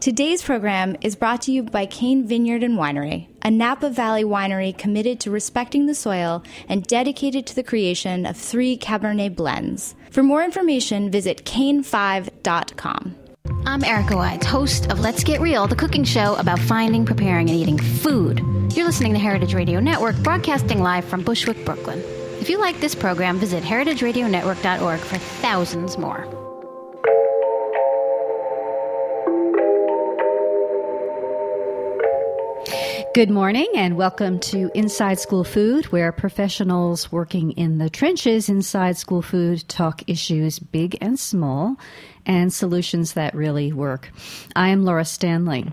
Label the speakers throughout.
Speaker 1: Today's program is brought to you by Cain Vineyard and Winery, a Napa Valley winery committed to respecting the soil and dedicated to the creation of three Cabernet blends. For more information, visit cain5.com.
Speaker 2: I'm Erica Wides, host of Let's Get Real, the cooking show about finding, preparing, and eating food. You're listening to Heritage Radio Network, broadcasting live from Bushwick, Brooklyn. If you like this program, visit heritageradionetwork.org for thousands more.
Speaker 3: Good morning and welcome to Inside School Food, where professionals working in the trenches inside school food talk issues big and small and solutions that really work. I am Laura Stanley.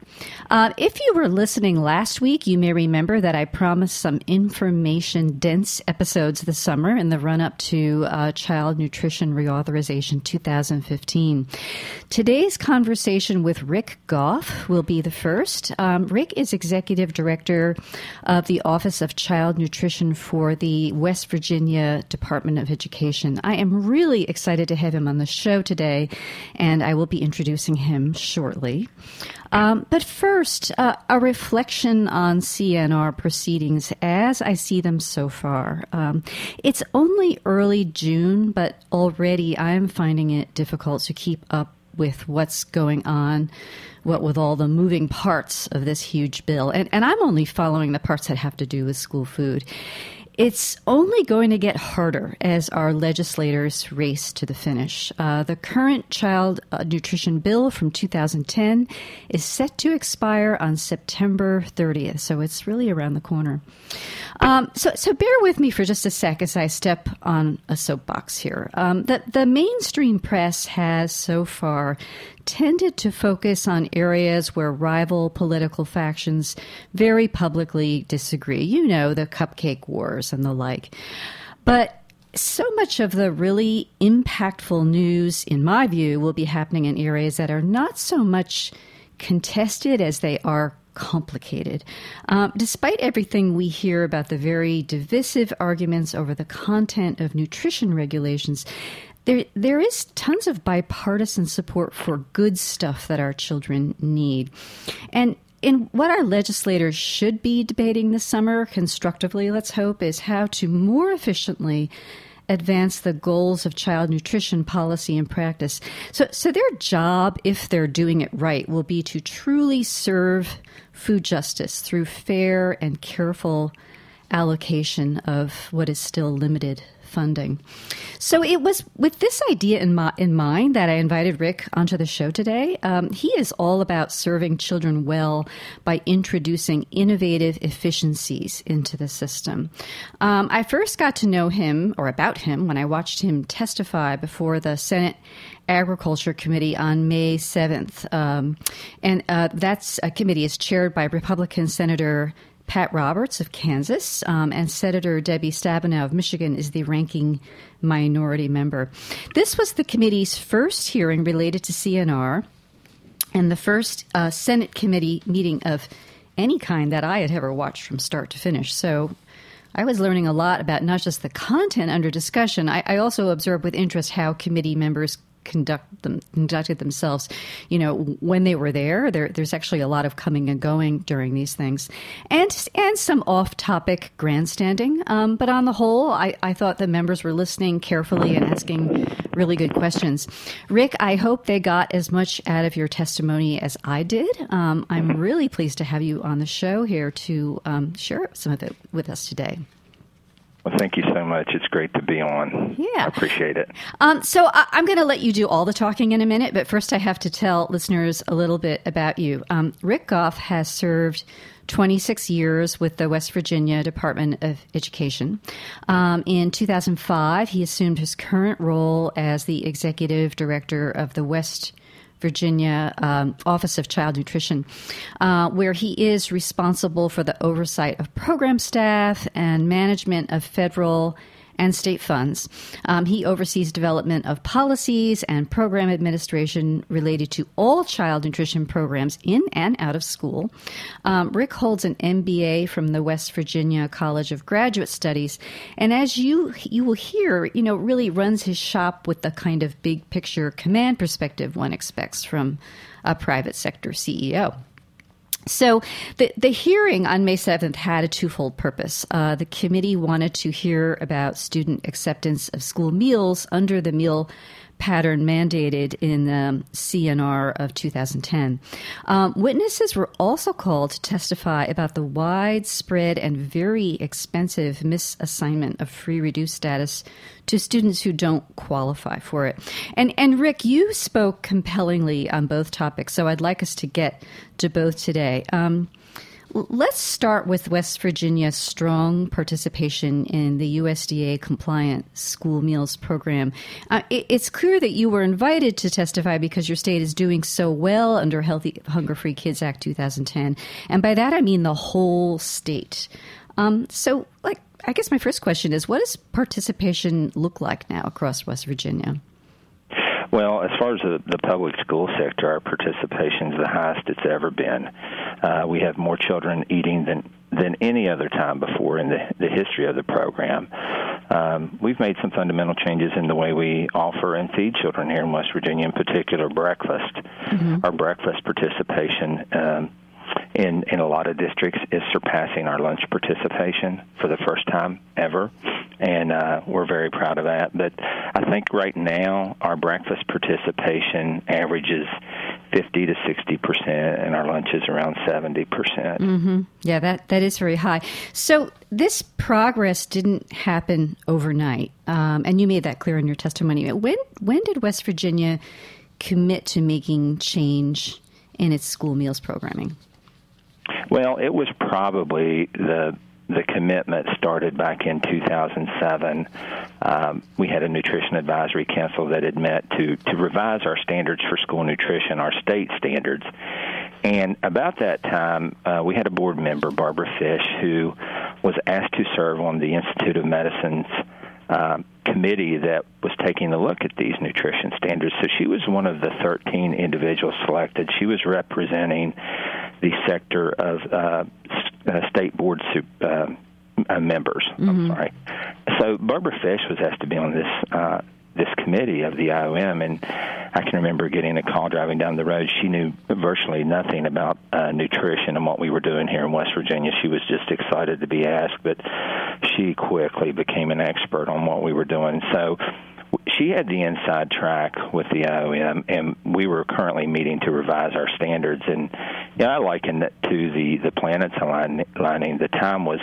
Speaker 3: Uh, if you were listening last week, you may remember that I promised some information dense episodes this summer in the run up to uh, Child Nutrition Reauthorization 2015. Today's conversation with Rick Goff will be the first. Um, Rick is Executive Director of the Office of Child Nutrition for the West Virginia Department of Education. I am really excited to have him on the show today and I will be introducing him shortly. Um, but first, uh, a reflection on CNR proceedings as I see them so far. Um, it's only early June, but already I'm finding it difficult to keep up with what's going on, what with all the moving parts of this huge bill. And, and I'm only following the parts that have to do with school food. It's only going to get harder as our legislators race to the finish. Uh, the current child uh, nutrition bill from 2010 is set to expire on September 30th, so it's really around the corner. Um, so, so bear with me for just a sec as I step on a soapbox here. Um, the, the mainstream press has so far tended to focus on areas where rival political factions very publicly disagree. You know, the cupcake wars and the like. But so much of the really impactful news, in my view, will be happening in areas that are not so much contested as they are complicated. Um, despite everything we hear about the very divisive arguments over the content of nutrition regulations, there there is tons of bipartisan support for good stuff that our children need. And in what our legislators should be debating this summer, constructively, let's hope, is how to more efficiently advance the goals of child nutrition policy and practice. So, so their job, if they're doing it right, will be to truly serve food justice through fair and careful allocation of what is still limited funding. So it was with this idea in, my, in mind that I invited Rick onto the show today. Um, he is all about serving children well by introducing innovative efficiencies into the system. Um, I first got to know him or about him when I watched him testify before the Senate Agriculture Committee on May 7th. Um, and uh, a committee is chaired by Republican Senator Pat Roberts of Kansas, um, and Senator Debbie Stabenow of Michigan is the ranking minority member. This was the committee's first hearing related to CNR and the first uh, Senate committee meeting of any kind that I had ever watched from start to finish. So I was learning a lot about not just the content under discussion, I, I also observed with interest how committee members conduct them conducted themselves. You know, when they were there, there there's actually a lot of coming and going during these things, and and some off-topic grandstanding. Um, but on the whole, I, I thought the members were listening carefully and asking really good questions. Rick, I hope they got as much out of your testimony as I did. Um, I'm really pleased to have you on the show here to um, share some of it with us today.
Speaker 4: Well, thank you so much. It's great to be on.
Speaker 3: Yeah.
Speaker 4: I appreciate it.
Speaker 3: Um, so I- am going to let you do all the talking in a minute, but first I have to tell listeners a little bit about you. Um, Rick Goff has served 26 years with the West Virginia Department of Education. Um, in 2005, he assumed his current role as the executive director of the West Virginia um, Office of Child Nutrition, uh, where he is responsible for the oversight of program staff and management of federal and state funds. Um, he oversees development of policies and program administration related to all child nutrition programs in and out of school. Um, Rick holds an MBA from the West Virginia College of Graduate Studies, and as you you will hear, you know, really runs his shop with the kind of big picture command perspective one expects from a private sector CEO. So the the hearing on May seventh had a twofold purpose. Uh, the committee wanted to hear about student acceptance of school meals under the meal pattern mandated in the CNR of 2010. Um, witnesses were also called to testify about the widespread and very expensive misassignment of free reduced status to students who don't qualify for it. And and Rick, you spoke compellingly on both topics, so I'd like us to get to both today. Um, Let's start with West Virginia's strong participation in the USDA compliant school meals program. Uh, it, it's clear that you were invited to testify because your state is doing so well under Healthy Hunger Free Kids Act 2010. And by that, I mean the whole state. Um, so, like, I guess my first question is what does participation look like now across West Virginia?
Speaker 4: Well, as far as the, the public school sector, our participation is the highest it's ever been. Uh, we have more children eating than than any other time before in the, the history of the program. Um, we've made some fundamental changes in the way we offer and feed children here in West Virginia, in particular breakfast. Mm-hmm. Our breakfast participation. Um, in in a lot of districts is surpassing our lunch participation for the first time ever, and uh, we're very proud of that. But I think right now our breakfast participation averages 50 to 60 percent, and our lunch is around 70 percent.
Speaker 3: Mm-hmm. Yeah, that that is very high. So this progress didn't happen overnight, um, and you made that clear in your testimony. When when did West Virginia commit to making change in its school meals programming?
Speaker 4: Well, it was probably the the commitment started back in 2007. Um, we had a nutrition advisory council that had met to to revise our standards for school nutrition, our state standards. And about that time, uh, we had a board member, Barbara Fish, who was asked to serve on the Institute of Medicine's uh, committee that was taking a look at these nutrition standards. So she was one of the 13 individuals selected. She was representing the sector of uh, uh, state board uh, uh, members. Mm-hmm. I'm sorry. So Barbara Fish was asked to be on this uh, this committee of the IOM, and I can remember getting a call driving down the road. She knew virtually nothing about uh, nutrition and what we were doing here in West Virginia. She was just excited to be asked, but she quickly became an expert on what we were doing. So she had the inside track with the IOM, and we were currently meeting to revise our standards. And yeah, I likened it to the the planets aligning. The time was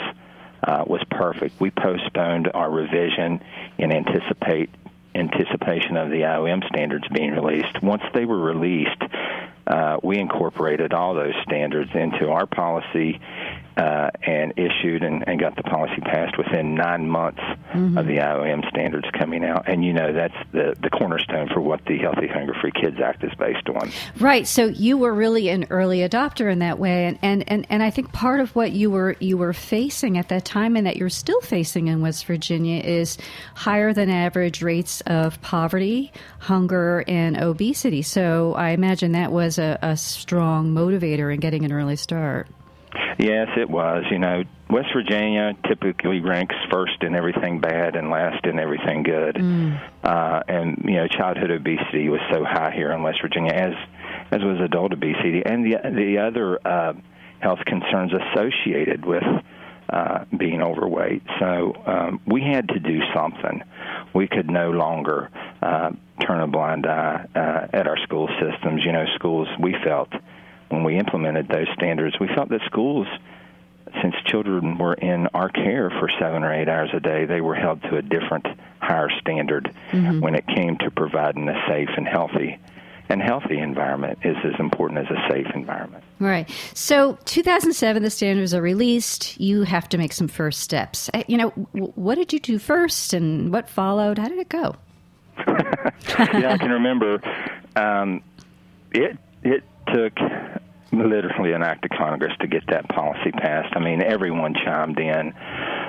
Speaker 4: uh, was perfect. We postponed our revision in anticipate anticipation of the IOM standards being released. Once they were released, uh, we incorporated all those standards into our policy uh, and issued and, and, got the policy passed within nine months mm-hmm. of the IOM standards coming out. And you know that's the, the cornerstone for what the Healthy Hunger Free Kids Act is based on.
Speaker 3: Right. So you were really an early adopter in that way, and, and, and, and I think part of what you were you were facing at that time, and that you're still facing in West Virginia, is higher than average rates of poverty, hunger, and obesity. So I imagine that was a, a strong motivator in getting an early start.
Speaker 4: Yes, it was. You know, West Virginia typically ranks first in everything bad and last in everything good. Mm. Uh, and you know, childhood obesity was so high here in West Virginia, as as was adult obesity, and the the other uh, health concerns associated with uh, being overweight. So um, we had to do something. We could no longer uh, turn a blind eye uh, at our school systems. You know, schools we felt when we implemented those standards, we felt that schools, since children were in our care for seven or eight hours a day, they were held to a different, higher standard mm-hmm. when it came to providing a safe and healthy and healthy environment is as important as a safe environment.
Speaker 3: Right. So, 2007, the standards are released. You have to make some first steps. You know, what did you do first, and what followed? How did it go?
Speaker 4: yeah, I can remember. Um, it it took literally an act of Congress to get that policy passed. I mean, everyone chimed in.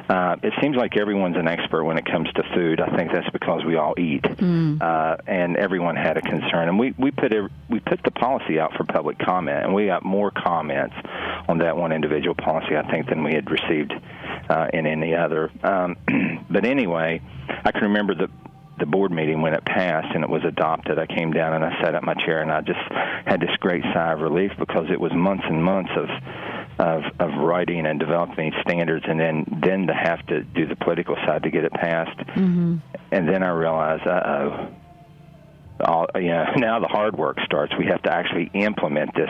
Speaker 4: uh, it seems like everyone's an expert when it comes to food. I think that's because we all eat, mm. uh, and everyone had a concern. And we we put a, we put the policy out for public comment, and we got more comments on that one individual policy, I think, than we had received uh, in any other. Um, but anyway, I can remember the the board meeting when it passed and it was adopted. I came down and I sat up my chair and I just had this great sigh of relief because it was months and months of of of writing and developing standards and then then to have to do the political side to get it passed. Mm-hmm. And then I realized, uh oh. All, you know, now the hard work starts. We have to actually implement this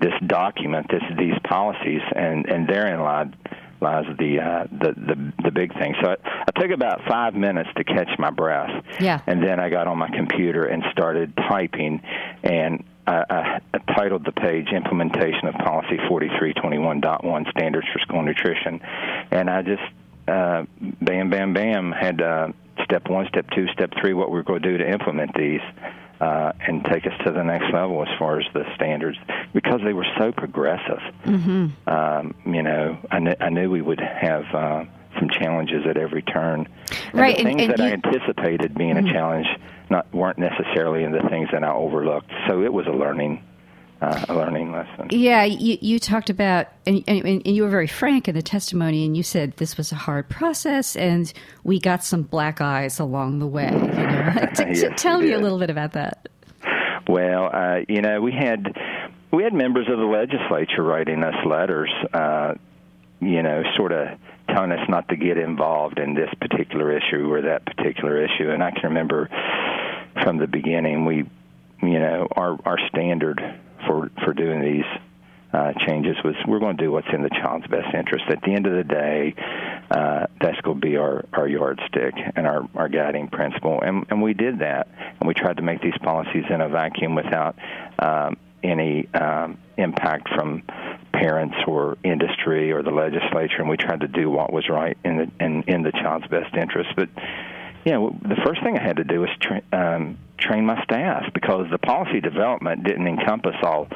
Speaker 4: this document, this these policies, and and therein lied lies the uh, the the the big thing. So I, I took about five minutes to catch my breath.
Speaker 3: Yeah.
Speaker 4: And then I got on my computer and started typing, and I, I titled the page "Implementation of Policy 4321.1 Standards for School Nutrition," and I just uh, bam, bam, bam had uh, step one, step two, step three, what we're going to do to implement these uh, and take us to the next level as far as the standards because they were so progressive. Mm-hmm. Um, you know, I, kn- I knew we would have uh, some challenges at every turn. And
Speaker 3: right,
Speaker 4: the things
Speaker 3: and, and
Speaker 4: that
Speaker 3: you,
Speaker 4: I anticipated being mm-hmm. a challenge not weren't necessarily in the things that I overlooked. So it was a learning uh, a learning lesson.
Speaker 3: Yeah, you, you talked about, and, and, and, you were very frank in the testimony, and you said this was a hard process, and we got some black eyes along the way. You know?
Speaker 4: yes,
Speaker 3: tell me a little bit about that.
Speaker 4: Well, uh, you know, we had we had members of the legislature writing us letters, uh, you know, sort of telling us not to get involved in this particular issue or that particular issue. And I can remember from the beginning, we, you know, our our standard for for doing these uh, changes was we're going to do what's in the child's best interest. At the end of the day, uh, that's going to be our, our yardstick and our, our guiding principle. And, and we did that. And we tried to make these policies in a vacuum without um, any um, impact from parents or industry or the legislature. And we tried to do what was right in the, in, in the child's best interest. But you know, the first thing I had to do was tra- um, train my staff because the policy development didn't encompass all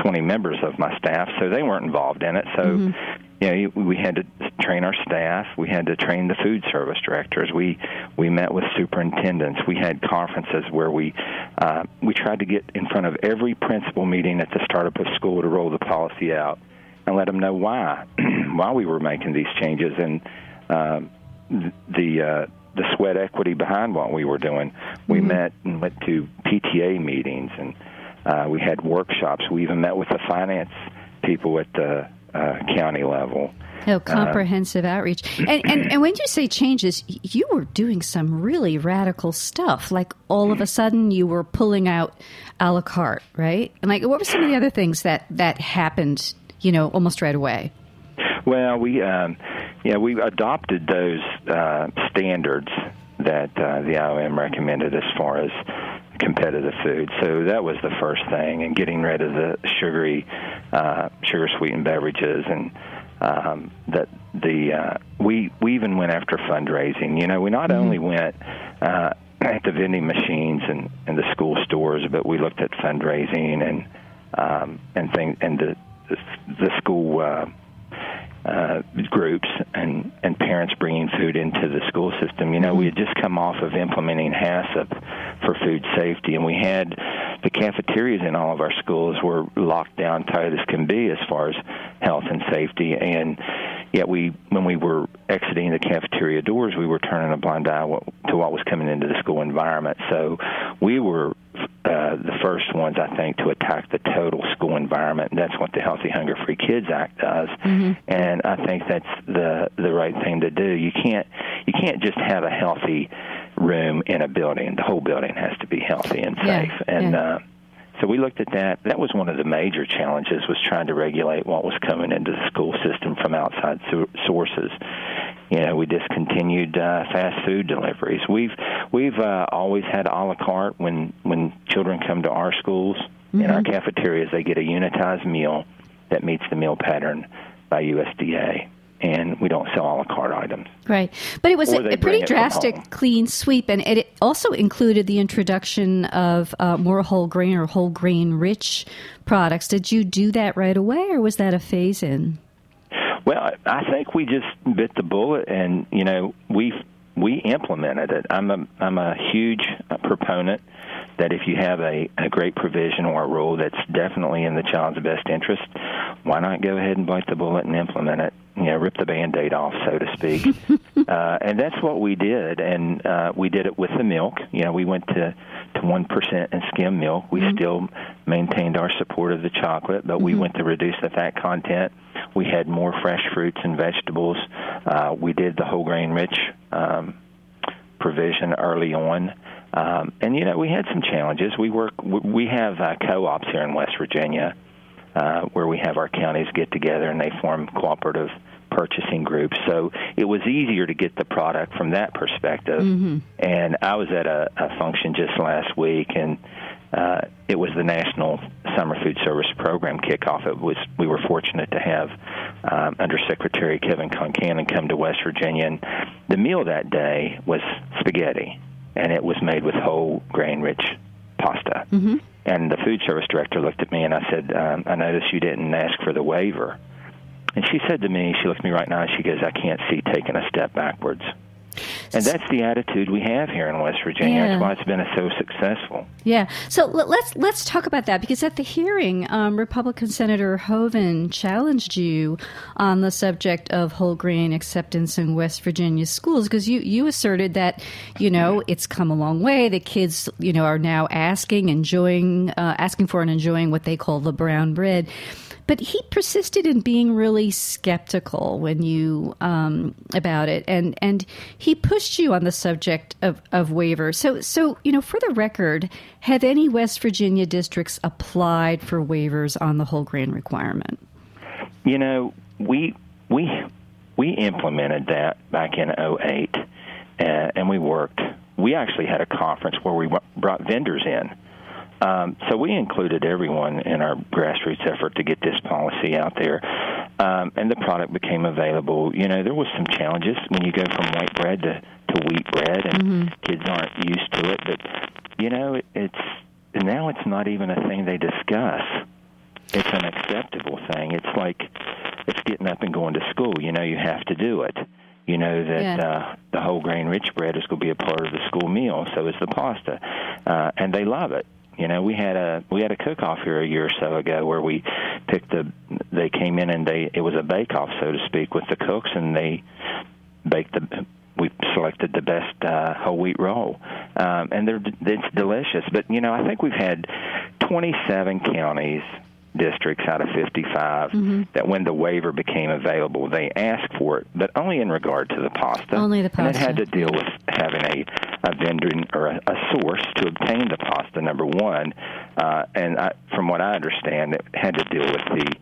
Speaker 4: 20 members of my staff, so they weren't involved in it. So, mm-hmm. you know, we had to train our staff. We had to train the food service directors. We we met with superintendents. We had conferences where we uh, we tried to get in front of every principal meeting at the start of a school to roll the policy out and let them know why why we were making these changes and uh, the uh, the sweat equity behind what we were doing. We mm-hmm. met and went to PTA meetings and uh, we had workshops. We even met with the finance people at the uh, county level.
Speaker 3: Oh, comprehensive uh, outreach. And, and and when you say changes, you were doing some really radical stuff. Like all of a sudden, you were pulling out a la carte, right? And like, what were some of the other things that that happened? You know, almost right away.
Speaker 4: Well, we um, yeah we adopted those uh, standards that uh, the IOM recommended as far as competitive food. So that was the first thing, and getting rid of the sugary, uh, sugar sweetened beverages, and um, that the uh, we we even went after fundraising. You know, we not mm-hmm. only went. Uh, at the vending machines and, and the school stores, but we looked at fundraising and um, and things and the the, the school uh, uh, groups and, and parents bringing food into the school system. You know, we had just come off of implementing HACCP for food safety, and we had the cafeterias in all of our schools were locked down tight as can be as far as health and safety. And yet, we when we were exiting the cafeteria doors, we were turning a blind eye to what was coming into the school environment. So we were uh, the first ones, I think, to attack the total school environment. And that's what the Healthy Hunger Free Kids Act does. Mm-hmm. And I think that's the the right thing to do. You can't you can't just have a healthy room in a building. The whole building has to be healthy and safe.
Speaker 3: Yeah.
Speaker 4: And
Speaker 3: yeah.
Speaker 4: uh, so we looked at that. That was one of the major challenges was trying to regulate what was coming into the school system from outside sources. You know, we discontinued uh, fast food deliveries. We've we've uh, always had a la carte when when children come to our schools mm-hmm. in our mm-hmm. cafeterias. They get a unitized meal that meets the meal pattern by USDA and we don't sell a la carte items.
Speaker 3: Right. But it was a, a pretty drastic clean sweep, and it also included the introduction of uh, more whole grain or whole grain rich products. Did you do that right away, or was that a phase in?
Speaker 4: Well, I think we just bit the bullet, and you know we we implemented it. I'm a I'm a huge proponent that if you have a, a great provision or a rule that's definitely in the child's best interest, why not go ahead and bite the bullet and implement it? You know, rip the band-aid off, so to speak. uh, and that's what we did, and uh, we did it with the milk. You know, we went to to one percent in skim milk. We mm-hmm. still maintained our support of the chocolate, but mm-hmm. we went to reduce the fat content. We had more fresh fruits and vegetables. Uh, we did the whole grain rich um, provision early on. Um, and you know, we had some challenges. We work. We have uh, co-ops here in West Virginia, uh, where we have our counties get together and they form cooperative purchasing groups. So it was easier to get the product from that perspective. Mm-hmm. And I was at a, a function just last week, and uh, it was the National Summer Food Service Program kickoff. It was we were fortunate to have um, Undersecretary Kevin Concannon come to West Virginia, and the meal that day was spaghetti and it was made with whole grain rich pasta. Mm-hmm. And the food service director looked at me and I said, um, I noticed you didn't ask for the waiver. And she said to me, she looked at me right now and she goes, I can't see taking a step backwards. And that's the attitude we have here in West Virginia. Yeah. That's why it's been so successful.
Speaker 3: Yeah. So let's let's talk about that because at the hearing, um, Republican Senator Hoeven challenged you on the subject of whole grain acceptance in West Virginia schools because you you asserted that you know it's come a long way. The kids you know are now asking, enjoying, uh, asking for and enjoying what they call the brown bread. But he persisted in being really skeptical when you um, about it, and and he pushed you on the subject of of waivers. So so you know, for the record, have any West Virginia districts applied for waivers on the whole grain requirement?
Speaker 4: You know, we we we implemented that back in 08, uh, and we worked. We actually had a conference where we brought vendors in um, so we included everyone in our grassroots effort to get this policy out there, um, and the product became available. You know, there was some challenges when you go from white bread to, to wheat bread, and mm-hmm. kids aren't used to it. But you know, it, it's now it's not even a thing they discuss. It's an acceptable thing. It's like it's getting up and going to school. You know, you have to do it you know that yeah. uh, the whole grain rich bread is going to be a part of the school meal. So is the pasta, uh, and they love it. You know, we had a we had a cook off here a year or so ago where we picked the they came in and they it was a bake off so to speak with the cooks and they baked the we selected the best uh, whole wheat roll, um, and they're it's delicious. But you know, I think we've had 27 counties districts out of 55
Speaker 3: mm-hmm.
Speaker 4: that when the waiver became available, they asked for it, but only in regard to the pasta.
Speaker 3: Only the pasta.
Speaker 4: And it had to deal with having a, a vendor or a, a source to obtain the pasta, number one. Uh, and I, from what I understand, it had to deal with the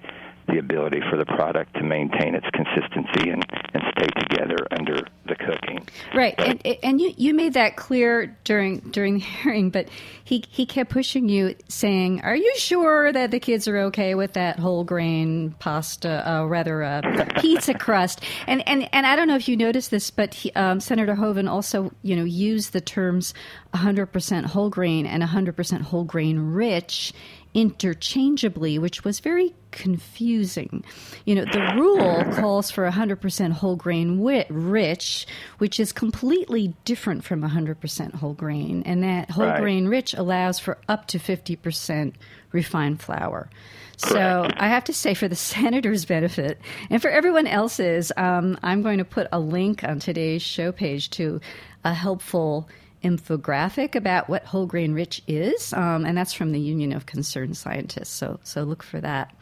Speaker 4: the ability for the product to maintain its consistency and, and stay together under the cooking.
Speaker 3: Right, but, and, and you, you made that clear during during the hearing, but he he kept pushing you, saying, "Are you sure that the kids are okay with that whole grain pasta, uh, rather a uh, pizza crust?" And and and I don't know if you noticed this, but he, um, Senator Hoeven also you know used the terms 100% whole grain and 100% whole grain rich interchangeably, which was very confusing. You know, the rule calls for 100% whole grain rich, which is completely different from 100% whole grain. And that whole right. grain rich allows for up to 50% refined flour. So I have to say, for the senator's benefit and for everyone else's, um, I'm going to put a link on today's show page to a helpful infographic about what whole grain rich is, um, and that's from the Union of Concerned Scientists. So, so look for that.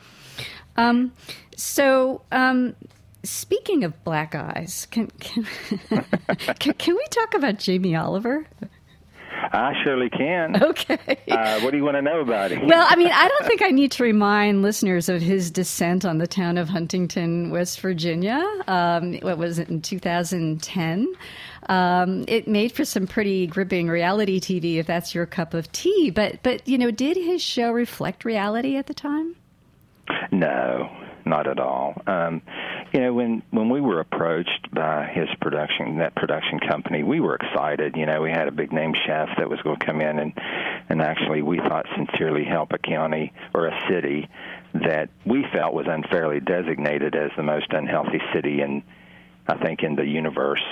Speaker 3: Um, so, um, speaking of black eyes, can can, can, can we talk about Jamie Oliver?
Speaker 4: I surely can.
Speaker 3: Okay.
Speaker 4: Uh, what do you want to know about him?
Speaker 3: Well, I mean, I don't think I need to remind listeners of his descent on the town of Huntington, West Virginia. Um, what was it in 2010? Um, it made for some pretty gripping reality TV, if that's your cup of tea. But, but you know, did his show reflect reality at the time?
Speaker 4: No, not at all. Um, you know, when when we were approached by his production that production company, we were excited. You know, we had a big name chef that was going to come in and and actually we thought sincerely help a county or a city that we felt was unfairly designated as the most unhealthy city in I think in the universe.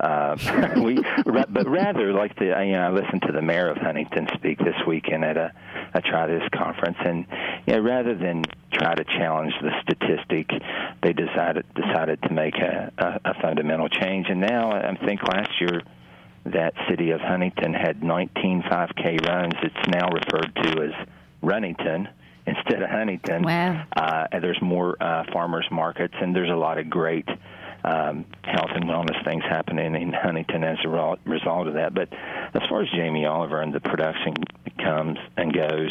Speaker 4: Uh, we, but rather like the you know, I listened to the mayor of Huntington speak this weekend at a, a try this conference, and you know, rather than try to challenge the statistic, they decided decided to make a, a, a fundamental change. And now I think last year that city of Huntington had 19 5K runs. It's now referred to as Runnington instead of Huntington.
Speaker 3: Wow.
Speaker 4: Uh, and there's more uh, farmers markets, and there's a lot of great um, health and wellness things happening in Huntington as a result of that. But as far as Jamie Oliver and the production comes and goes,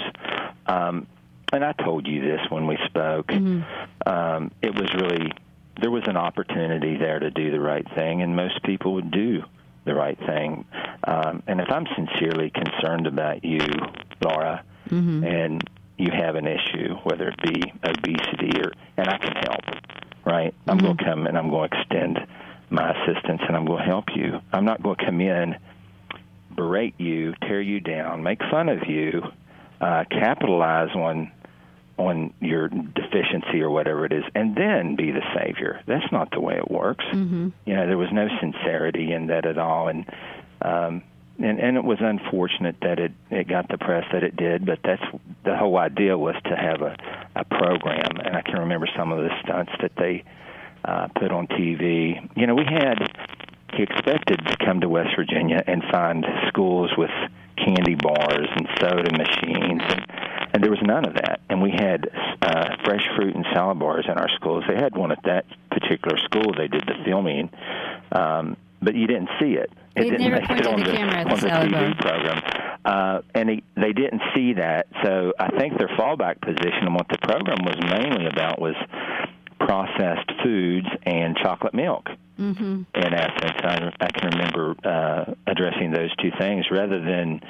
Speaker 4: um, and I told you this when we spoke, mm-hmm. um, it was really there was an opportunity there to do the right thing, and most people would do the right thing. Um, and if I'm sincerely concerned about you, Laura, mm-hmm. and you have an issue, whether it be obesity or, and I can help right? I'm mm-hmm. going to come and I'm going to extend my assistance and I'm going to help you. I'm not going to come in, berate you, tear you down, make fun of you, uh, capitalize on on your deficiency or whatever it is, and then be the savior. That's not the way it works. Mm-hmm. You know, there was no sincerity in that at all, and um, and and it was unfortunate that it it got the press that it did. But that's the whole idea was to have a a program, and I can remember some of the stunts that they uh, put on TV. You know, we had he expected to come to West Virginia and find schools with candy bars and soda machines and and there was none of that and we had uh fresh fruit and salad bars in our schools they had one at that particular school they did the filming um but you didn't see it. It
Speaker 3: They've
Speaker 4: didn't make it on
Speaker 3: the,
Speaker 4: the,
Speaker 3: camera
Speaker 4: on
Speaker 3: the,
Speaker 4: the TV program. Uh, and he, they didn't see that. So I think their fallback position and what the program was mainly about was processed foods and chocolate milk. Mm-hmm. In essence, I, I can remember uh, addressing those two things rather than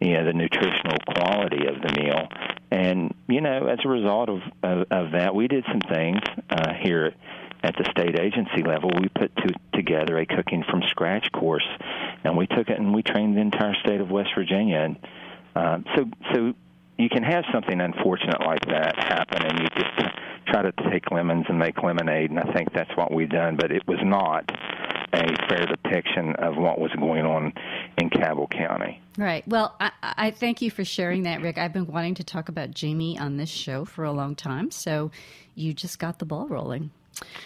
Speaker 4: you know the nutritional quality of the meal. And you know, as a result of of, of that, we did some things uh, here at the state agency level, we put to, together a cooking from scratch course, and we took it and we trained the entire state of West Virginia. And uh, so, so you can have something unfortunate like that happen, and you just try to take lemons and make lemonade. And I think that's what we've done, but it was not a fair depiction of what was going on in Cabell County.
Speaker 3: Right. Well, I, I, thank you for sharing that, Rick. I've been wanting to talk about Jamie on this show for a long time, so you just got the ball rolling.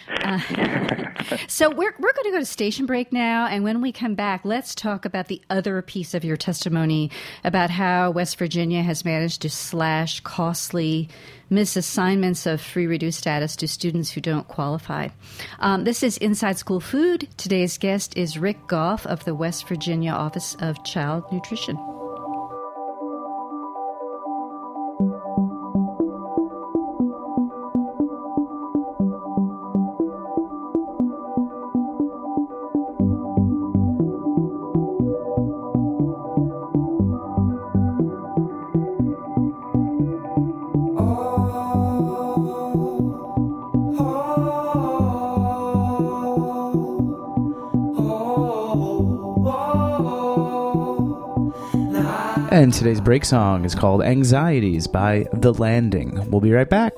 Speaker 3: So we're we're going to go to station break now, and when we come back, let's talk about the other piece of your testimony about how West Virginia has managed to slash costly misassignments of free reduced status to students who don't qualify. Um, this is Inside School Food. Today's guest is Rick Goff of the West Virginia Office of Child Nutrition.
Speaker 5: And today's break song is called Anxieties by The Landing. We'll be right back.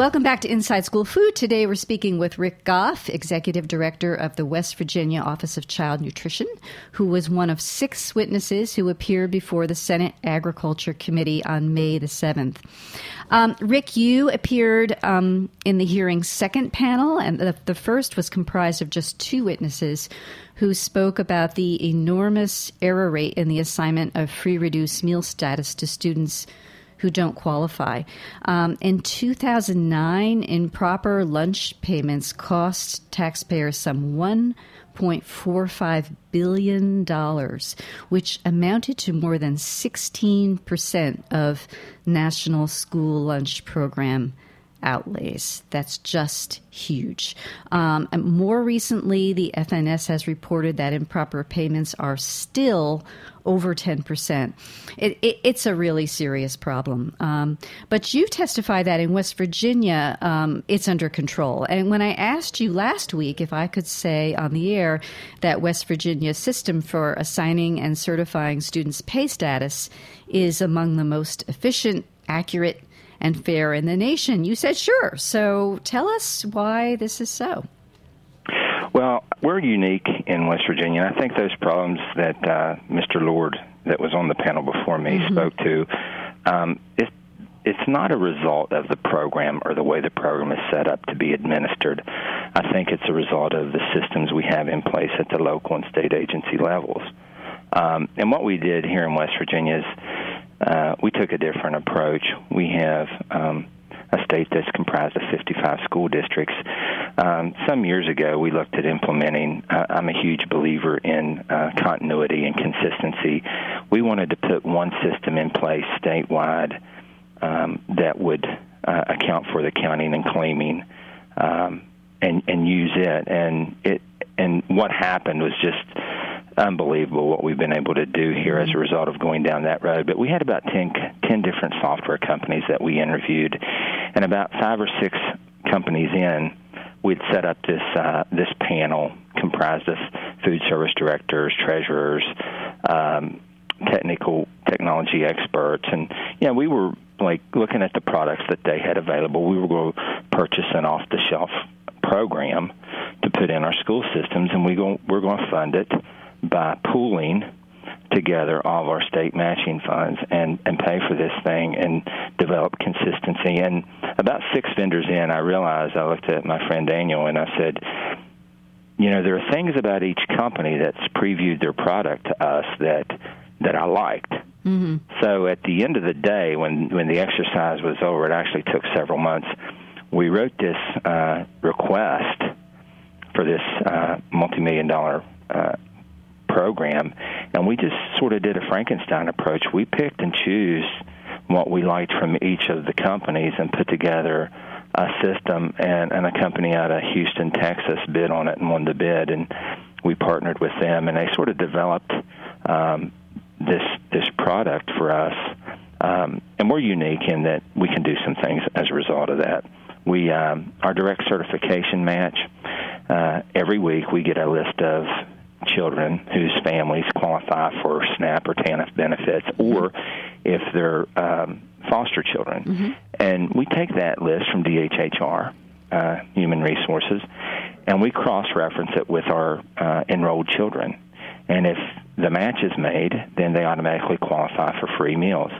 Speaker 3: Welcome back to Inside School Food. Today we're speaking with Rick Goff, Executive Director of the West Virginia Office of Child Nutrition, who was one of six witnesses who appeared before the Senate Agriculture Committee on May the 7th. Um, Rick, you appeared um, in the hearing's second panel, and the, the first was comprised of just two witnesses who spoke about the enormous error rate in the assignment of free reduced meal status to students who don't qualify. Um, in 2009, improper lunch payments cost taxpayers some $1.45 billion, which amounted to more than 16% of national school lunch program outlays. That's just huge. Um, more recently, the FNS has reported that improper payments are still over 10%. It, it, it's a really serious problem. Um, but you testify that in West Virginia, um, it's under control. And when I asked you last week if I could say on the air that West Virginia's system for assigning and certifying students' pay status is among the most efficient, accurate, and fair in the nation. You said sure. So tell us why this is so.
Speaker 4: Well, we're unique in West Virginia. I think those problems that uh, Mr. Lord, that was on the panel before me, mm-hmm. spoke to, um, it, it's not a result of the program or the way the program is set up to be administered. I think it's a result of the systems we have in place at the local and state agency levels. Um, and what we did here in West Virginia is uh, we took a different approach. We have um, a state that's comprised of 55 school districts. Um, some years ago, we looked at implementing. Uh, I'm a huge believer in uh, continuity and consistency. We wanted to put one system in place statewide um, that would uh, account for the counting and claiming, um, and and use it. And it and what happened was just unbelievable what we've been able to do here as a mm-hmm. result of going down that road. But we had about 10, 10 different software companies that we interviewed, and about five or six companies in, we'd set up this uh, this panel comprised of food service directors, treasurers, um, technical technology experts, and you know we were like looking at the products that they had available. We were going to purchase an off the shelf program to put in our school systems, and we go we're going to fund it by pooling together all of our state matching funds and and pay for this thing and develop consistency and about six vendors in I realized I looked at my friend Daniel and I said you know there are things about each company that's previewed their product to us that that I liked mm-hmm. so at the end of the day when when the exercise was over it actually took several months we wrote this uh, request for this uh, multi-million dollar uh, program, and we just sort of did a Frankenstein approach. We picked and chose what we liked from each of the companies and put together a system. And, and a company out of Houston, Texas, bid on it and won the bid, and we partnered with them, and they sort of developed um, this this product for us. Um, and we're unique in that we can do some things as a result of that. We um, our direct certification match. Uh, every week we get a list of children whose families qualify for SNAP or TANF benefits, or if they're um, foster children. Mm-hmm. And we take that list from DHHR, uh, Human Resources, and we cross reference it with our uh, enrolled children. And if the match is made, then they automatically qualify for free meals.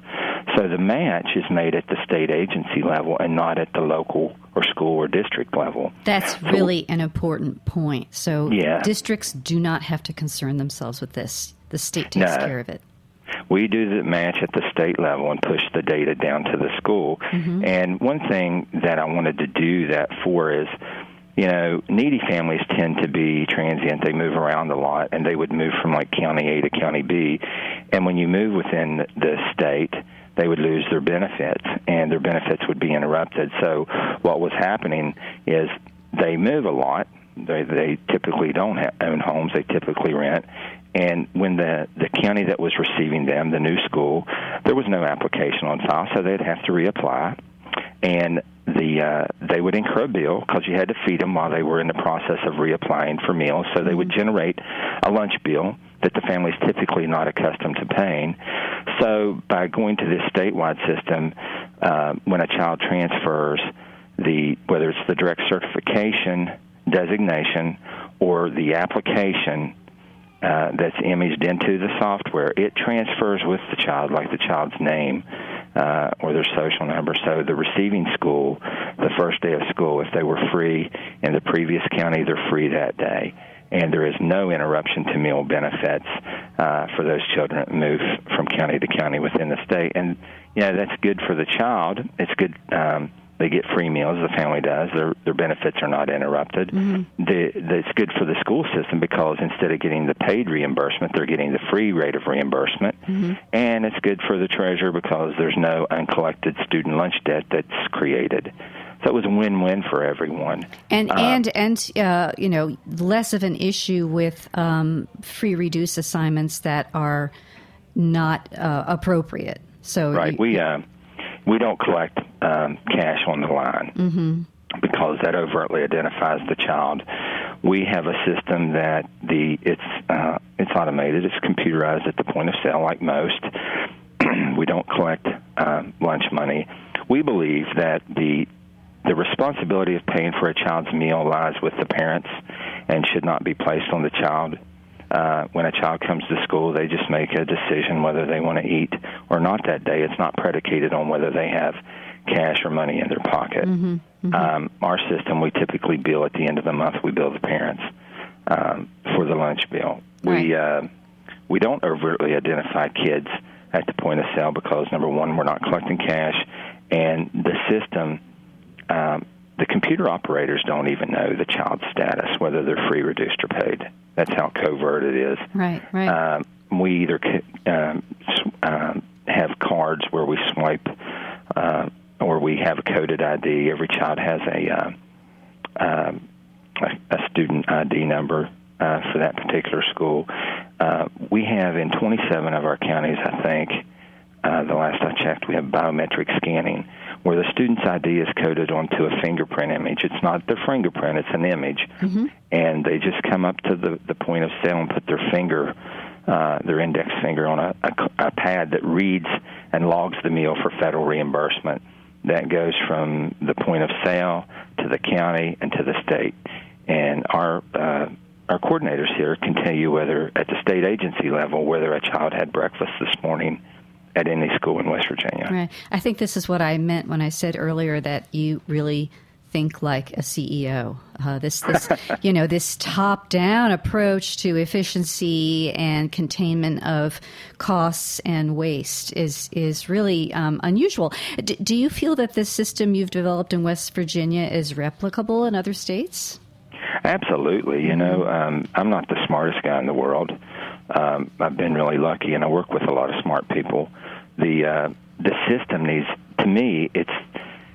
Speaker 4: So the match is made at the state agency level and not at the local or school or district level.
Speaker 3: That's so, really an important point. So yeah. districts do not have to concern themselves with this. The state takes no. care of it.
Speaker 4: We do the match at the state level and push the data down to the school. Mm-hmm. And one thing that I wanted to do that for is you know, needy families tend to be transient. They move around a lot, and they would move from like county A to county B. And when you move within the state, they would lose their benefits, and their benefits would be interrupted. So what was happening is they move a lot. They they typically don't have, own homes. They typically rent. And when the the county that was receiving them, the new school, there was no application on file, so they'd have to reapply. And the uh, they would incur a bill because you had to feed them while they were in the process of reapplying for meals. So they would
Speaker 3: Mm-hmm.
Speaker 4: generate a lunch bill that the family's typically not accustomed to paying. So by going to this statewide system, uh, when a child transfers, the whether it's the direct certification designation or the application uh, that's imaged into the software, it transfers with the child, like the child's name uh, or their social number. So the receiving school, the first day of school, if they were free in the previous county, they're free that day. And there is no interruption to meal benefits uh, for those children that move from county to county within the state. And, you know, that's good for the child. It's good. Um, they get free meals. The family does. Their their benefits are not interrupted.
Speaker 3: Mm-hmm.
Speaker 4: The, the, it's good for the school system because instead of getting the paid reimbursement, they're getting the free rate of reimbursement.
Speaker 3: Mm-hmm.
Speaker 4: And it's good for the treasurer because there's no uncollected student lunch debt that's created. So it was a win-win for everyone.
Speaker 3: And and and uh, you know less of an issue with um, free reduce assignments that are not uh, appropriate. So
Speaker 4: Right.
Speaker 3: you-
Speaker 4: We uh, we don't collect um, cash on the line
Speaker 3: Mm-hmm.
Speaker 4: because that overtly identifies the child. We have a system that the it's uh, it's automated. It's computerized at the point of sale, like most. we don't collect uh, lunch money. We believe that the the responsibility of paying for a child's meal lies with the parents and should not be placed on the child. Uh, when a child comes to school, they just make a decision whether they want to eat or not that day. It's not predicated on whether they have cash or money in their pocket. Um, our system, we typically bill at the end of the month. We bill the parents um, for the lunch bill. We uh, we don't overtly identify kids at the point of sale because number one, we're not collecting cash, and the system um, the computer operators don't even know the child's status, whether they're free, reduced, or paid. That's how covert it is.
Speaker 3: Right, right.
Speaker 4: Um, we either um, um, have cards where we swipe, uh, or we have a coded ID. Every child has a uh, um, a, a student ID number uh, for that particular school. Uh, we have in 27 of our counties, I think, uh, the last I checked, we have biometric scanning where the student's ID is coded onto a fingerprint image. It's not their fingerprint, it's an image. And they just come up to the, the point of sale and put their finger, uh, their index finger, on a, a, a pad that reads and logs the meal for federal reimbursement. That goes from the point of sale to the county and to the state. And our uh, our coordinators here can tell you whether at the state agency level whether a child had breakfast this morning at any school in West Virginia.
Speaker 3: Right. I think this is what I meant when I said earlier that you really think like a CEO. Uh, this, this, you know, this top-down approach to efficiency and containment of costs and waste is is really um, unusual. D- do you feel that this system you've developed in West Virginia is replicable in other states?
Speaker 4: Absolutely. You know, um, I'm not the smartest guy in the world. Um, I've been really lucky, and I work with a lot of smart people. The uh, the system needs, to me, it's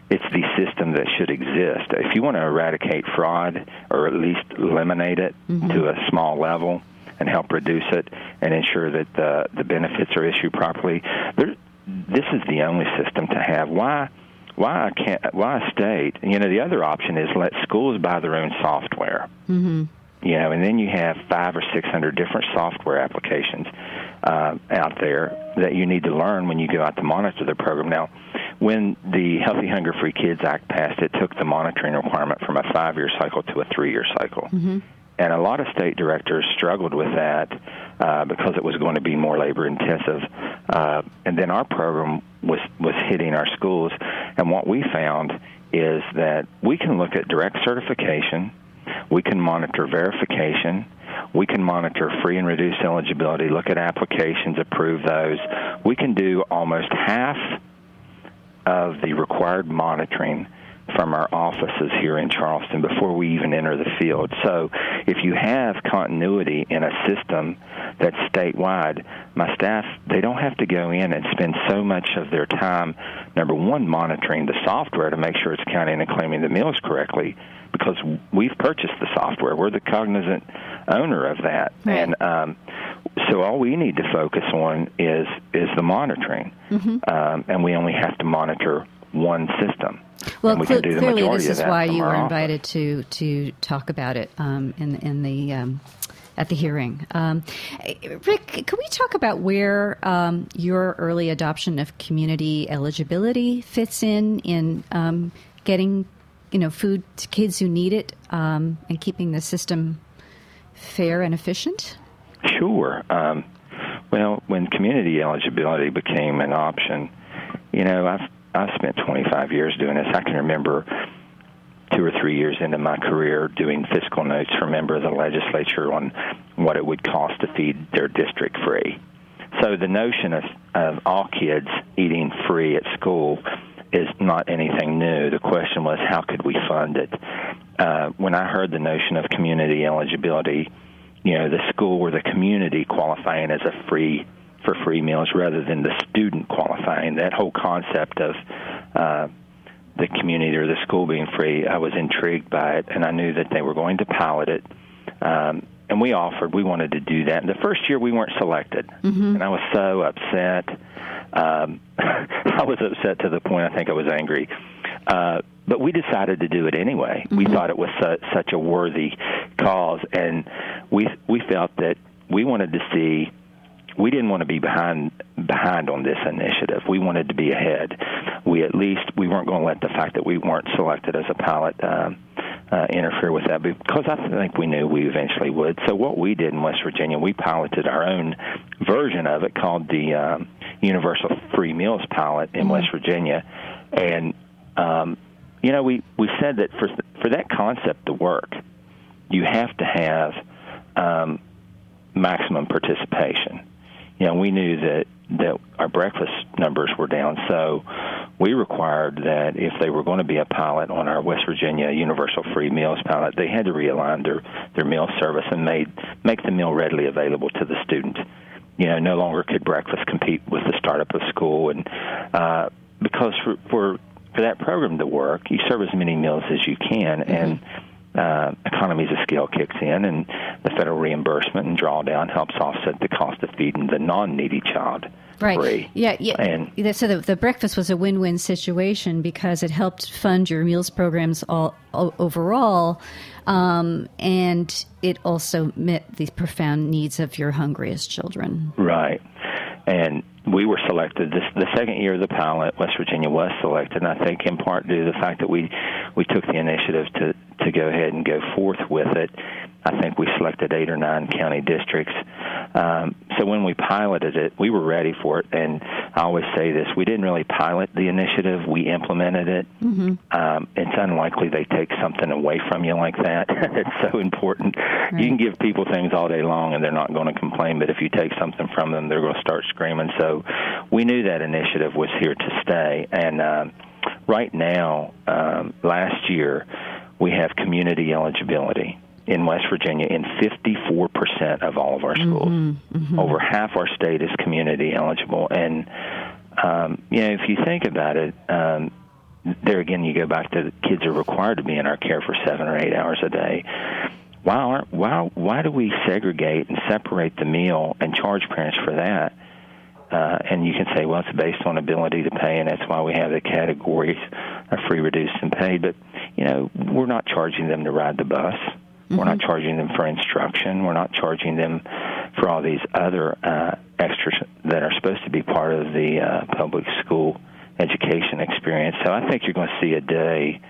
Speaker 4: it's the system that should exist. If you want to eradicate fraud, or at least eliminate it to a small level, and help reduce it, and ensure that the the benefits are issued properly, there, this is the only system to have. Why? Why can't? Why a state? You know, the other option is let schools buy their own software. Mm-hmm. You know, and then you have five or six hundred different software applications uh, out there that you need to learn when you go out to monitor the program. Now, when the Healthy Hunger Free Kids Act passed, it took the monitoring requirement from a five-year cycle to a three-year cycle. And a lot of state directors struggled with that uh, because it was going to be more labor intensive. Uh, and then our program was was hitting our schools, and what we found is that we can look at direct certification, we can monitor verification, we can monitor free and reduced eligibility, look at applications, approve those. We can do almost half of the required monitoring from our offices here in Charleston before we even enter the field. So if you have continuity in a system that's statewide, my staff they don't have to go in and spend so much of their time, number one, monitoring the software to make sure it's counting and claiming the meals correctly, because we've purchased the software. We're the cognizant owner of that,
Speaker 3: right.
Speaker 4: and um, so all we need to focus on is is the monitoring,
Speaker 3: mm-hmm.
Speaker 4: um, and we only have to monitor one system.
Speaker 3: Well,
Speaker 4: we
Speaker 3: cl- clearly, this is why you were
Speaker 4: office.
Speaker 3: invited to to talk about it um, in in the. Um, at the hearing, um, Rick, can we talk about where um, your early adoption of community eligibility fits in in um, getting, you know, food to kids who need it um, and keeping the system fair and efficient?
Speaker 4: Sure. Um, well, when community eligibility became an option, you know, I've I've spent 25 years doing this. I can remember two or three years into my career doing fiscal notes for members of the legislature on what it would cost to feed their district free. So the notion of, of all kids eating free at school is not anything new. The question was, how could we fund it? Uh, when I heard the notion of community eligibility, you know, the school or the community qualifying as a free for free meals rather than the student qualifying. That whole concept of uh, the community or the school being free, I was intrigued by it, and I knew that they were going to pilot it. Um, and we offered, we wanted to do that. And the first year we weren't selected,
Speaker 3: mm-hmm.
Speaker 4: and I was so upset. Um, I was upset to the point I think I was angry. Uh, but we decided to do it anyway.
Speaker 3: Mm-hmm.
Speaker 4: We thought it was su- such a worthy cause, and we we felt that we wanted to see we didn't want to be behind behind on this initiative. We wanted to be ahead. We at least we weren't going to let the fact that we weren't selected as a pilot um, uh, interfere with that because I think we knew we eventually would. So what we did in West Virginia, we piloted our own version of it called the um, Universal Free Meals Pilot in mm-hmm. West Virginia, and um, you know we we said that for for that concept to work, you have to have um, maximum participation you know, we knew that that our breakfast numbers were down, so we required that if they were going to be a pilot on our West Virginia Universal Free Meals pilot, they had to realign their their meal service and made make the meal readily available to the student. You know, no longer could breakfast compete with the startup of school, and uh, because for, for for that program to work, you serve as many meals as you can, mm-hmm. and uh, economies of scale kicks in, and the federal reimbursement and drawdown helps offset the cost of feeding the non-needy child.
Speaker 3: Right.
Speaker 4: Free.
Speaker 3: Yeah. Yeah. And so the, the breakfast was a win-win situation because it helped fund your meals programs all, all overall, um, and it also met the profound needs of your hungriest children.
Speaker 4: Right. And we were selected this the second year of the pilot. West Virginia was selected, and I think in part due to the fact that we we took the initiative to to go ahead and go forth with it. I think we selected eight or nine county districts. Um, so when we piloted it, we were ready for it. And I always say this: we didn't really pilot the initiative; we implemented it.
Speaker 3: Mm-hmm.
Speaker 4: Um, it's unlikely they take something away from you like that. it's so important. Right. You can give people things all day long, and they're not going to complain. But if you take something from them, they're going to start screaming. So we knew that initiative was here to stay. And uh, right now, um, last year we have community eligibility in West Virginia in 54% of all of our schools.
Speaker 3: Mm-hmm, mm-hmm.
Speaker 4: Over half our state is community eligible. And, um, you know, if you think about it, um, there again, you go back to the kids are required to be in our care for seven or eight hours a day. Why aren't why why do we segregate and separate the meal and charge parents for that? Uh, and you can say, well, it's based on ability to pay, and that's why we have the categories of free, reduced, and paid. But you know, we're not charging them to ride the bus. Mm-hmm. We're not charging them for instruction. We're not charging them for all these other uh, extras that are supposed to be part of the uh, public school education experience. So I think you're going to see a day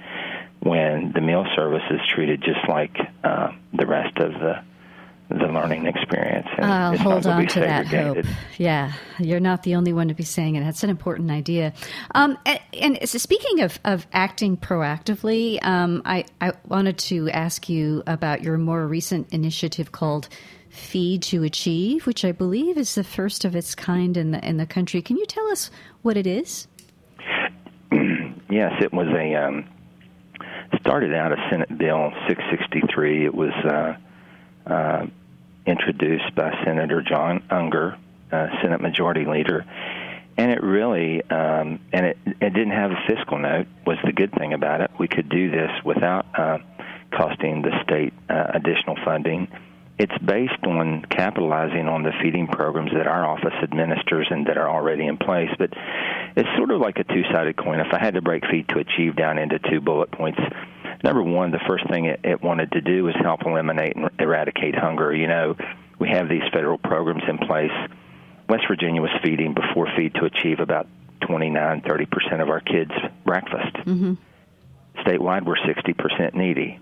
Speaker 4: when the meal service is treated just like uh, the rest of the the learning experience.
Speaker 3: And I'll hold on to that hope. Yeah, you're not the only one to be saying it. That's an important idea. Um, and, and speaking of, of acting proactively, um, I, I wanted to ask you about your more recent initiative called Feed to Achieve, which I believe is the first of its kind in the in the country. Can you tell us what it is?
Speaker 4: yes, it was a um, started out a Senate Bill 663. It was uh, uh, introduced by Senator John Unger, uh, Senate Majority Leader, and it really um, and it, it didn't have a fiscal note. Was the good thing about it? We could do this without uh, costing the state uh, additional funding. It's based on capitalizing on the feeding programs that our office administers and that are already in place. But it's sort of like a two-sided coin. If I had to break Feed to Achieve down into two bullet points, number one, the first thing it, it wanted to do was help eliminate and eradicate hunger. You know, we have these federal programs in place. West Virginia was feeding before Feed to Achieve about 29, 30 percent of our kids breakfast.
Speaker 3: Mm-hmm.
Speaker 4: Statewide, we're 60 percent needy.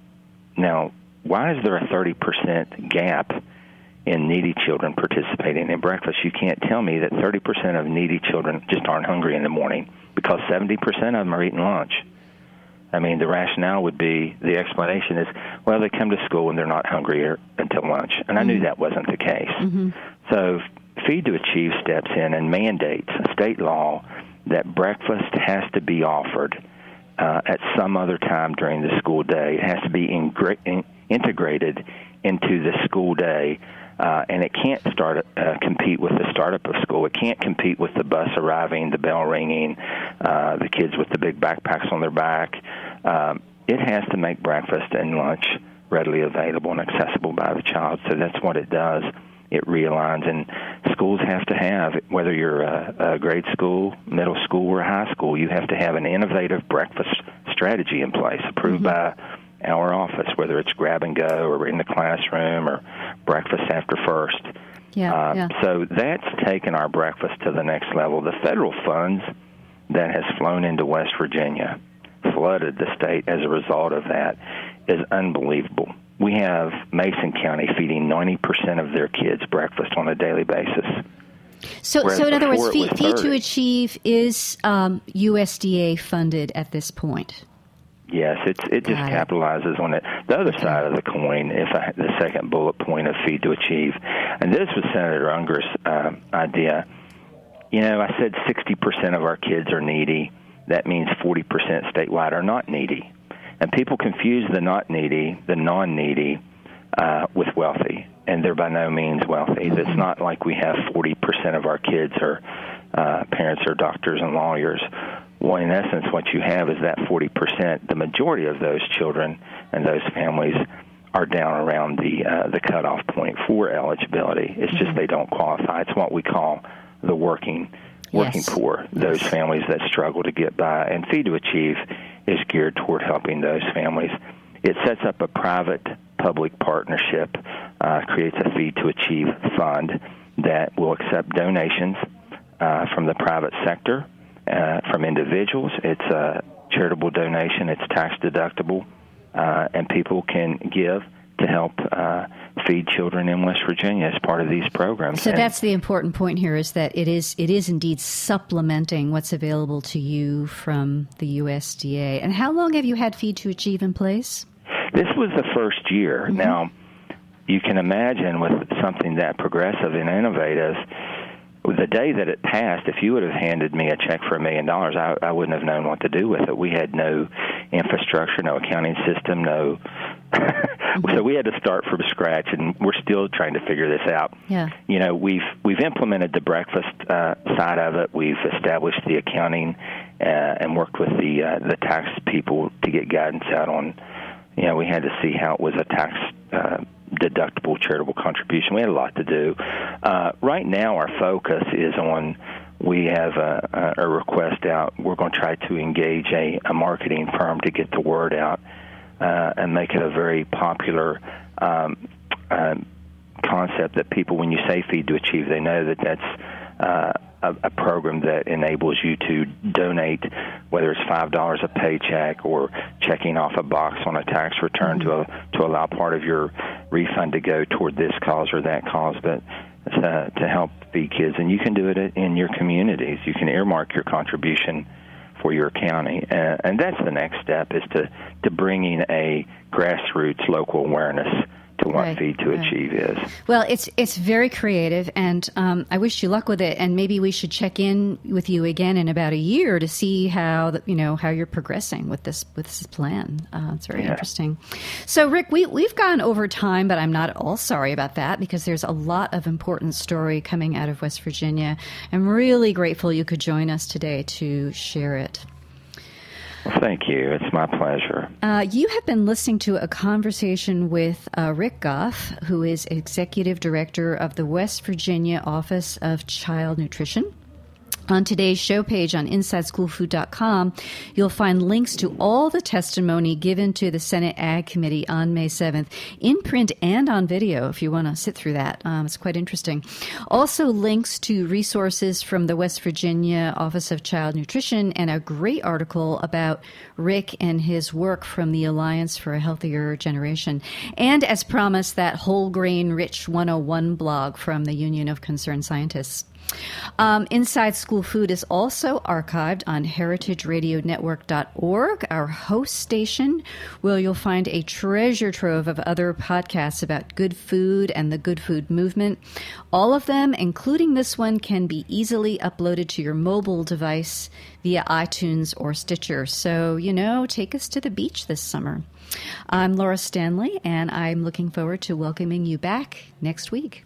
Speaker 4: Now, why is there a 30 percent gap in needy children participating in breakfast? You can't tell me that 30 percent of needy children just aren't hungry in the morning because 70 percent of them are eating lunch. I mean, the rationale would be the explanation is, well, they come to school and they're not hungry until lunch. And I knew that wasn't the case.
Speaker 3: Mm-hmm.
Speaker 4: So, Feed to Achieve steps in and mandates a state law that breakfast has to be offered uh, at some other time during the school day. It has to be ingra- in- integrated into the school day. Uh, and it can't start uh, compete with the startup of school. It can't compete with the bus arriving, the bell ringing, uh, the kids with the big backpacks on their back. Um, it has to make breakfast and lunch readily available and accessible by the child. So that's what it does. It realigns, and schools have to have, whether you're a, a grade school, middle school, or high school, you have to have an innovative breakfast strategy in place approved
Speaker 3: Mm-hmm.
Speaker 4: by our office, whether it's grab and go or in the classroom or breakfast after first.
Speaker 3: Yeah,
Speaker 4: Uh,
Speaker 3: yeah.
Speaker 4: So that's taken our breakfast to the next level. The federal funds that has flown into West Virginia, flooded the state as a result of that, is unbelievable. We have Mason County feeding 90% of their kids breakfast on a daily basis.
Speaker 3: So,
Speaker 4: Whereas
Speaker 3: so in other words, Feed, Feed to Achieve is um, USDA funded at this point.
Speaker 4: Yes, it's it just
Speaker 3: Got it.
Speaker 4: capitalizes on it. The other side of the coin, if I, the second bullet point of feed to achieve, and this was Senator Unger's uh, idea. You know, I said 60% of our kids are needy. That means 40% statewide are not needy, and people confuse the not needy, the non-needy, uh, with wealthy, and they're by no means wealthy. It's not like we have 40% of our kids are uh, parents are doctors and lawyers. Well, in essence, what you have is that 40%. The majority of those children and those families are down around the uh, the cutoff point for eligibility. It's just they don't qualify. It's what we call the working working
Speaker 3: Yes.
Speaker 4: poor. Those families that struggle to get by. And Feed to Achieve is geared toward helping those families. It sets up a private public partnership, uh, creates a Feed to Achieve fund that will accept donations uh, from the private sector, uh, from individuals. It's a charitable donation, it's tax deductible, uh, and people can give to help uh, feed children in West Virginia as part of these programs.
Speaker 3: So
Speaker 4: And-
Speaker 3: that's the important point here is that it is it is indeed supplementing what's available to you from the USDA. And how long have you had Feed to Achieve in place?
Speaker 4: This was the first year. Now, you can imagine with something that progressive and innovative, the day that it passed, if you would have handed me a check for a million dollars, I, I wouldn't have known what to do with it. We had no infrastructure, no accounting system, no. so we had to start from scratch, and we're still trying to figure this out.
Speaker 3: Yeah.
Speaker 4: You know, we've we've implemented the breakfast uh, side of it. We've established the accounting uh, and worked with the uh, the tax people to get guidance out on you know, we had to see how it was a tax uh, deductible charitable contribution. We had a lot to do. Uh, right now, our focus is on. We have a, a request out. We're going to try to engage a, a marketing firm to get the word out uh, and make it a very popular um, um, concept that people, when you say Feed to Achieve, they know that that's uh, a, a program that enables you to donate, whether it's five dollars a paycheck or checking off a box on a tax return to a, to allow part of your refund to go toward this cause or that cause, but uh, to help feed kids. And you can do it in your communities. You can earmark your contribution for your county, uh, and that's the next step is to to bringing a grassroots local awareness to what
Speaker 3: Right,
Speaker 4: Feed to
Speaker 3: right.
Speaker 4: Achieve is.
Speaker 3: Well, it's it's very creative, and um, I wish you luck with it. And maybe we should check in with you again in about a year to see how the, you know how you're progressing with this with this plan. Uh, it's very
Speaker 4: Yeah.
Speaker 3: interesting. So, Rick, we we've gone over time, but I'm not at all sorry about that because there's a lot of important story coming out of West Virginia. I'm really grateful you could join us today to share it.
Speaker 4: Thank you. It's my pleasure.
Speaker 3: Uh, you have been listening to a conversation with uh, Rick Goff, who is Executive Director of the West Virginia Office of Child Nutrition. On today's show page on InsideSchoolFood.com, you'll find links to all the testimony given to the Senate Ag Committee on May 7th, in print and on video, if you want to sit through that. Um, it's quite interesting. Also, links to resources from the West Virginia Office of Child Nutrition and a great article about Rick and his work from the Alliance for a Healthier Generation. And as promised, that whole grain rich 101 blog from the Union of Concerned Scientists. Um, Inside School Food is also archived on heritageradionetwork.org, our host station, where you'll find a treasure trove of other podcasts about good food and the good food movement. All of them, including this one, can be easily uploaded to your mobile device via iTunes or Stitcher. So, you know, take us to the beach this summer. I'm Laura Stanley, and I'm looking forward to welcoming you back next week.